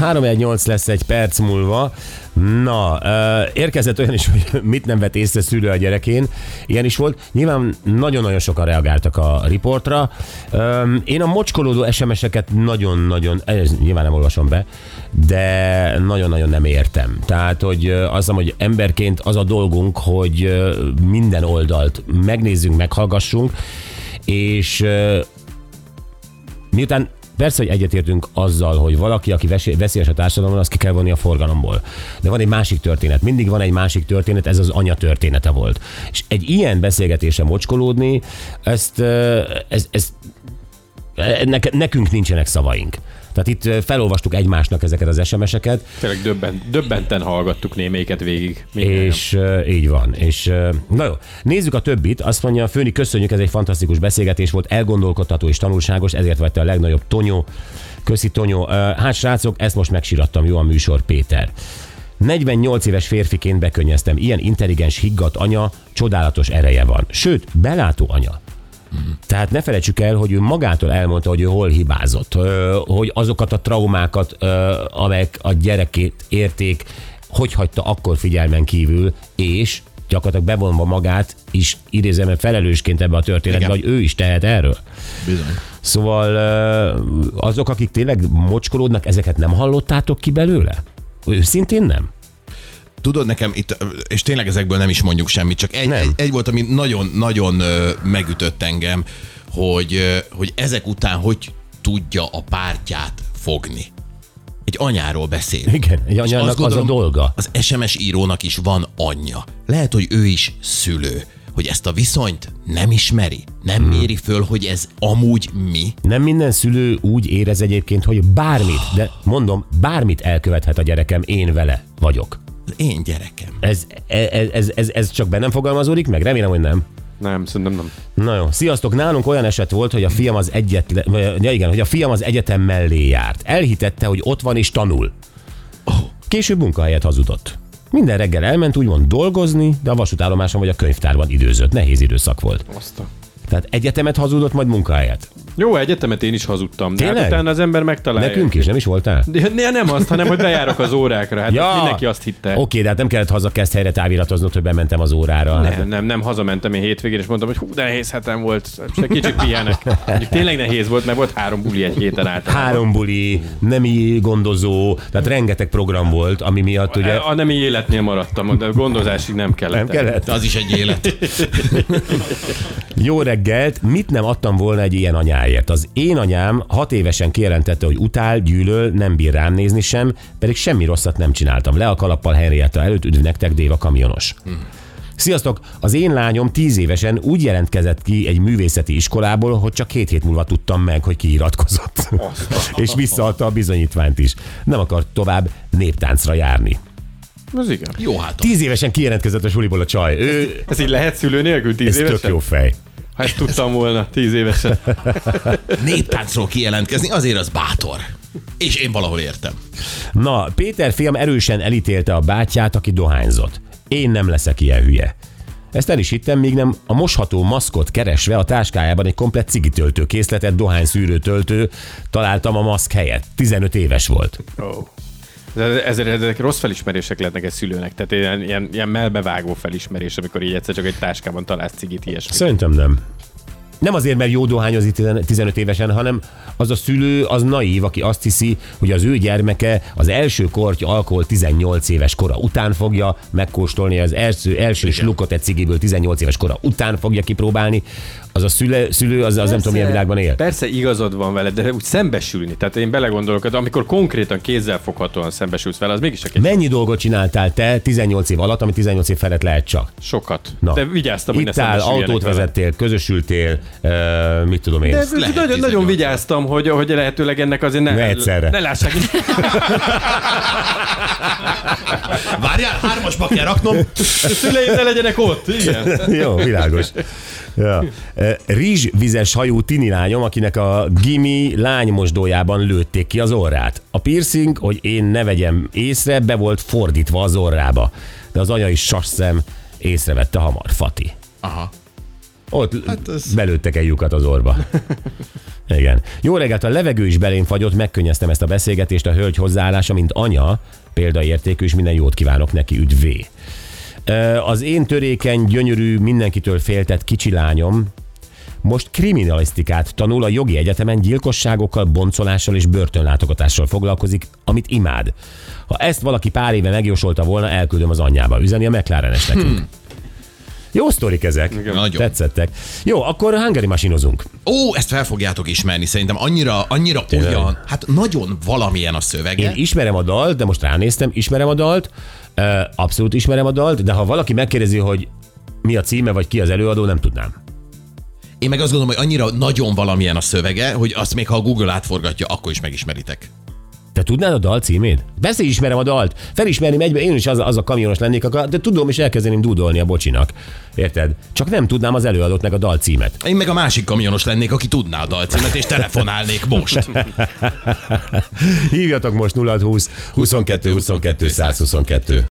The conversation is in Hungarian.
318 lesz egy perc múlva. Na, érkezett olyan is, hogy mit nem vett észre szülő a gyerekén. Ilyen is volt. Nyilván nagyon-nagyon sokan reagáltak a riportra. Én a mocskolódó SMS-eket nagyon-nagyon, ez nyilván nem olvasom be, de nagyon-nagyon nem értem. Tehát, hogy azt hogy emberként az a dolgunk, hogy minden oldalt megnézzünk, meghallgassunk, és Miután Persze, hogy egyetértünk azzal, hogy valaki, aki veszélyes a társadalomban, azt ki kell vonni a forgalomból. De van egy másik történet. Mindig van egy másik történet, ez az anya története volt. És egy ilyen beszélgetésen mocskolódni, ezt, ö, ez, ne, nekünk nincsenek szavaink. Tehát itt felolvastuk egymásnak ezeket az SMS-eket, Tényleg döbben, döbbenten hallgattuk némelyiket végig. Mindjárt. és uh, így van. És uh, na jó, nézzük a többit. Azt mondja, Főni, köszönjük, ez egy fantasztikus beszélgetés volt, elgondolkodtató és tanulságos, ezért vette a legnagyobb Tonyó. Köszi, Tonyó. Uh, hát srácok, ezt most megsirattam, jó a műsor, Péter. 48 éves férfiként bekönnyeztem. Ilyen intelligens, higgadt anya, csodálatos ereje van. Sőt, belátó anya. Tehát ne felejtsük el, hogy ő magától elmondta, hogy ő hol hibázott, hogy azokat a traumákat, amelyek a gyerekét érték, hogy hagyta akkor figyelmen kívül, és gyakorlatilag bevonva magát is idézem felelősként ebbe a történetbe, hogy ő is tehet erről. Bizony. Szóval azok, akik tényleg mocskolódnak, ezeket nem hallottátok ki belőle? Őszintén nem? Tudod nekem itt, és tényleg ezekből nem is mondjuk semmit, csak egy, egy, egy volt, ami nagyon-nagyon megütött engem, hogy, hogy ezek után hogy tudja a pártját fogni. Egy anyáról beszél. Igen, egy anyának azt az a dolga. Az SMS írónak is van anyja. Lehet, hogy ő is szülő. Hogy ezt a viszonyt nem ismeri, nem Hmm. méri föl, hogy ez amúgy mi. Nem minden szülő úgy érez egyébként, hogy bármit, de mondom, bármit elkövethet a gyerekem, én vele vagyok. Az én gyerekem. Ez, ez, ez, ez, ez csak bennem fogalmazódik meg? Remélem, hogy nem. Nem, szerintem nem. Na jó, sziasztok! Nálunk olyan eset volt, hogy a fiam az egyetlen, ja igen, hogy a fiam az egyetem mellé járt. Elhitette, hogy ott van és tanul. Később munkahelyet hazudott. Minden reggel elment úgymond dolgozni, de a vasútállomáson vagy a könyvtárban időzött. Nehéz időszak volt. Azt a... Tehát egyetemet hazudott, majd munkahelyet. Jó, egyetemet én is hazudtam. De hát Tényleg? utána az ember megtalálja. Nekünk is, nem is voltál? De ne, nem azt, hanem hogy bejárok az órákra. Hát ja. mindenki azt hitte. Oké, de hát nem kellett haza kezd helyre táviratoznod, hogy bementem az órára. Hát, Nem, nem, nem, hazamentem én hétvégén, és mondtam, hogy hú, de nehéz hetem volt, egy kicsit pihenek. Tényleg nehéz volt, mert volt három buli egy héten át. három buli, nemi gondozó, tehát rengeteg program volt, ami miatt ugye... A nemi életnél maradtam, de a gondozásig nem kellett. Nem kellett? De az is egy élet. Jó reggelt, mit nem adtam volna egy ilyen anyáért? Az én anyám hat évesen kijelentette, hogy utál, gyűlöl, nem bír rám nézni sem, pedig semmi rosszat nem csináltam. Le a kalappal Henrietta előtt, üdv nektek, Déva kamionos. Sziasztok! Az én lányom tíz évesen úgy jelentkezett ki egy művészeti iskolából, hogy csak két hét múlva tudtam meg, hogy kiiratkozott. És visszaadta a bizonyítványt is. Nem akart tovább néptáncra járni. Az igen. Jó hát. Tíz évesen kijelentkezett a suliból a csaj. Ő, Ez így lehet szülő nélkül tíz ez tök évesen? jó fej. Ha ezt tudtam volna tíz évesen. Néptáncról kijelentkezni, azért az bátor. És én valahol értem. Na, Péter fiam erősen elítélte a bátyját, aki dohányzott. Én nem leszek ilyen hülye. Ezt el is hittem, míg nem a mosható maszkot keresve a táskájában egy komplett cigitöltő készletet, dohányszűrő töltő találtam a maszk helyett. 15 éves volt. Oh. Ezért ezek rossz felismerések lehetnek egy szülőnek. Tehát ilyen, ilyen, ilyen melbevágó felismerés, amikor így egyszer csak egy táskában találsz cigit, ilyesmi. Szerintem nem. Nem azért, mert jó dohányozni 15 évesen, hanem az a szülő az naív, aki azt hiszi, hogy az ő gyermeke az első korty alkohol 18 éves kora után fogja megkóstolni, az első, első slukot egy cigiből 18 éves kora után fogja kipróbálni. Az a szülő, szülő az, az nem tudom, milyen világban él. Persze igazad van vele, de úgy szembesülni. Tehát én belegondolok, de amikor konkrétan kézzelfoghatóan szembesülsz vele, az mégis csak egy Mennyi dolgot csináltál te 18 év alatt, ami 18 év felett lehet csak? sokat. Na. De vigyáztam, hogy Ittál, szembesüljenek autót vele. vezettél, közösültél, uh, mit tudom én. De ez, Lehet nagyon, 18 nagyon vigyáztam, hogy, hogy lehetőleg ennek azért ne, Ne egyszerre. ne lássák. Várj Várjál, hármasba kell raknom. Szüleim ne legyenek ott, igen. Jó, világos. Ja. Rizsvizes hajú tini lányom, akinek a gimi lánymosdójában lőtték ki az orrát. A piercing, hogy én ne vegyem észre, be volt fordítva az orrába. De az anyai sasszem észrevette hamar, Fati. Aha. Ott Hát ez- belőttek egy lyukat az orba. Igen. Jó reggelt, a levegő is belém fagyott, megkönnyeztem ezt a beszélgetést, a hölgy hozzáállása, mint anya, példaértékű, és minden jót kívánok neki, üdvé. Az én törékeny, gyönyörű, mindenkitől féltett kicsi lányom most kriminalisztikát tanul a jogi egyetemen, gyilkosságokkal, boncolással és börtönlátogatással foglalkozik, amit imád. Ha ezt valaki pár éve megjósolta volna, elküldöm az anyjába üzeni a McLarenes nekünk. Hmm. Jó sztorik ezek. Nagyon. Tetszettek. Jó, akkor hangari masinozunk. Ó, ezt fel fogjátok ismerni, szerintem annyira, annyira olyan, hát nagyon valamilyen a szövege. Én ismerem a dalt, de most ránéztem, ismerem a dalt, abszolút ismerem a dalt, de ha valaki megkérdezi, hogy mi a címe, vagy ki az előadó, nem tudnám. Én meg azt gondolom, hogy annyira nagyon valamilyen a szövege, hogy azt még ha a Google átforgatja, akkor is megismeritek. Te tudnád a dal címét? Persze ismerem a dalt. Felismerném egyben, én is az, az a kamionos lennék, de tudom, és elkezdeném dúdolni a bocsinak. Érted? Csak nem tudnám az előadót meg a dal címet. Én meg a másik kamionos lennék, aki tudná a dalcímet, és telefonálnék most. Hívjatok most 0620 22 22 122.